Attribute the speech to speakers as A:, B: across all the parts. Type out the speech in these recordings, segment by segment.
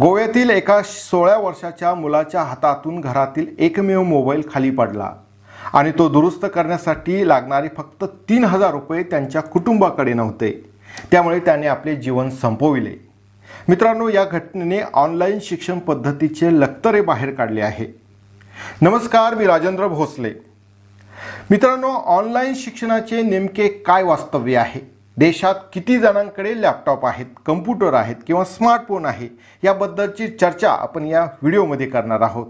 A: गोव्यातील एका सोळा वर्षाच्या मुलाच्या हातातून घरातील एकमेव मोबाईल खाली पडला आणि तो दुरुस्त करण्यासाठी लागणारे फक्त तीन हजार रुपये त्यांच्या कुटुंबाकडे नव्हते. त्यामुळे त्याने आपले जीवन संपविले. मित्रांनो या घटनेने ऑनलाईन शिक्षण पद्धतीचे लक्तरे बाहेर काढले आहे. नमस्कार मी राजेंद्र भोसले. मित्रांनो ऑनलाईन शिक्षणाचे नेमके काय वास्तव्य आहे? देशात किती जणांकडे लॅपटॉप आहेत कम्प्युटर आहेत किंवा स्मार्टफोन आहे याबद्दलची चर्चा आपण या व्हिडिओमध्ये करणार आहोत.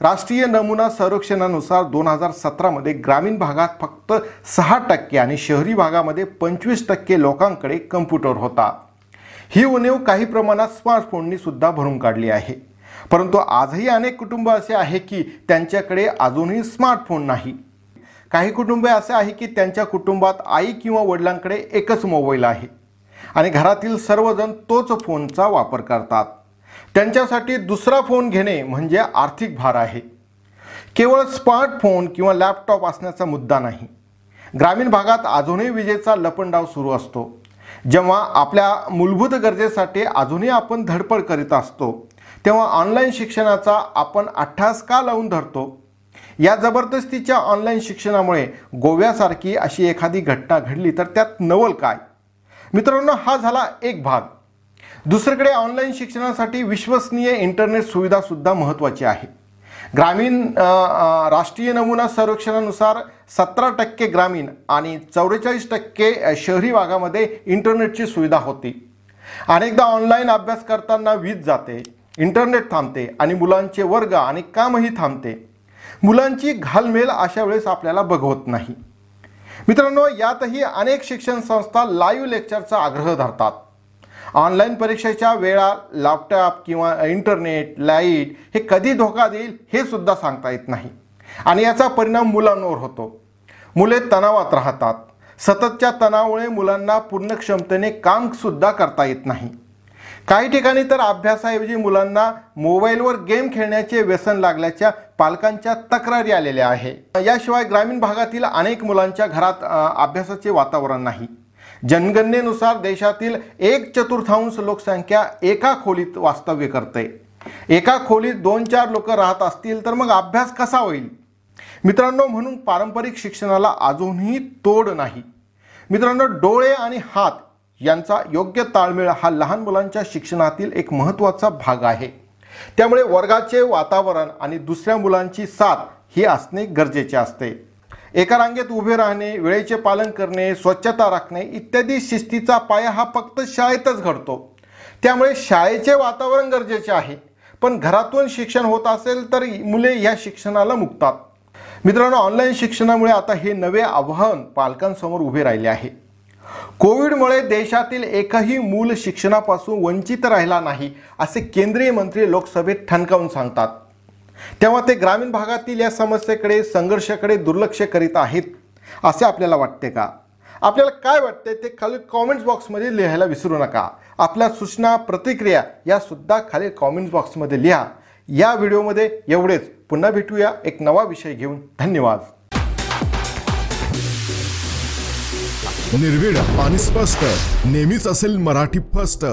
A: राष्ट्रीय नमुना सर्वेक्षणानुसार दोन हजार सतरामध्ये ग्रामीण भागात फक्त सहा टक्के आणि शहरी भागामध्ये पंचवीस टक्के लोकांकडे कम्प्युटर होता. ही उणीव काही प्रमाणात स्मार्टफोननी सुद्धा भरून काढली आहे. परंतु आजही अनेक कुटुंब असे आहे की त्यांच्याकडे अजूनही स्मार्टफोन नाही. काही कुटुंबे असे आहे की त्यांच्या कुटुंबात आई किंवा वडिलांकडे एकच मोबाईल आहे. आणि घरातील सर्वजण तोच फोनचा वापर करतात. त्यांच्यासाठी दुसरा फोन घेणे म्हणजे आर्थिक भार आहे. केवळ स्मार्टफोन किंवा लॅपटॉप असण्याचा मुद्दा नाही. ग्रामीण भागात अजूनही विजेचा लपंडाव सुरू असतो. जेव्हा आपल्या मूलभूत गरजेसाठी अजूनही आपण धडपड करीत असतो तेव्हा ऑनलाईन शिक्षणाचा आपण अठ्ठास का लावून धरतो? या जबरदस्तीच्या ऑनलाईन शिक्षणामुळे गोव्यासारखी अशी एखादी घटना घडली तर त्यात नवल काय? मित्रांनो हा झाला एक भाग. दुसरीकडे ऑनलाईन शिक्षणासाठी विश्वसनीय इंटरनेट सुविधासुद्धा महत्त्वाची आहे. ग्रामीण राष्ट्रीय नमुना सर्वेक्षणानुसार सतरा टक्के ग्रामीण आणि चौवेचाळीस टक्के शहरी भागामध्ये इंटरनेटची सुविधा होती. अनेकदा ऑनलाईन अभ्यास करताना वीज जाते इंटरनेट थांबते आणि मुलांचे वर्ग आणि कामही थांबते. मुलांची घालमेल अशा वेळेस आपल्याला बघवत नाही. मित्रांनो यातही अनेक शिक्षण संस्था लाईव्ह लेक्चरचा आग्रह धरतात. ऑनलाईन परीक्षेच्या वेळा लॅपटॉप किंवा इंटरनेट लाइट हे कधी धोका देईल हे सुद्धा सांगता येत नाही. आणि याचा परिणाम मुलांवर होतो. मुले तणावात राहतात. सततच्या तणावामुळे मुलांना पूर्ण क्षमतेने कामसुद्धा करता येत नाही. काही ठिकाणी तर अभ्यासाऐवजी मुलांना मोबाईलवर गेम खेळण्याचे व्यसन लागल्याच्या पालकांच्या तक्रारी आलेल्या आहे. याशिवाय ग्रामीण भागातील अनेक मुलांच्या घरात अभ्यासाचे वातावरण नाही. जनगणनेनुसार देशातील एक चतुर्थांश लोकसंख्या एका खोलीत वास्तव्य करते. एका खोलीत दोन चार लोक राहत असतील तर मग अभ्यास कसा होईल? मित्रांनो म्हणून पारंपरिक शिक्षणाला अजूनही तोड नाही. मित्रांनो डोळे आणि हात यांचा योग्य ताळमेळ हा लहान मुलांच्या शिक्षणातील एक महत्त्वाचा भाग आहे. त्यामुळे वर्गाचे वातावरण आणि दुसऱ्या मुलांची साथ ही असणे गरजेचे असते. एका रांगेत उभे राहणे वेळेचे पालन करणे स्वच्छता राखणे इत्यादी शिस्तीचा पाया हा फक्त शाळेतच घडतो. त्यामुळे शाळेचे वातावरण गरजेचे आहे. पण घरातून शिक्षण होत असेल तर मुले या शिक्षणाला मुक्तात. मित्रांनो ऑनलाईन शिक्षणामुळे आता हे नवे आव्हान पालकांसमोर उभे राहिले आहे. कोविडमुळे देशातील एकही मूल शिक्षणापासून वंचित राहिला नाही असे केंद्रीय मंत्री लोकसभेत ठणकावून सांगतात. तेव्हा ते ग्रामीण भागातील या समस्येकडे संघर्षाकडे दुर्लक्ष करीत आहेत असे आपल्याला वाटते का? आपल्याला काय वाटते ते खाली कॉमेंट्स बॉक्समध्ये लिहायला विसरू नका. आपल्या सूचना प्रतिक्रिया या सुद्धा खाली कॉमेंट्स बॉक्समध्ये लिहा. या व्हिडिओमध्ये एवढेच. पुन्हा भेटूया एक नवा विषय घेऊन. धन्यवाद.
B: निर्भीड आणि स्पष्ट. नेहमीच असेल मराठी फस्ट.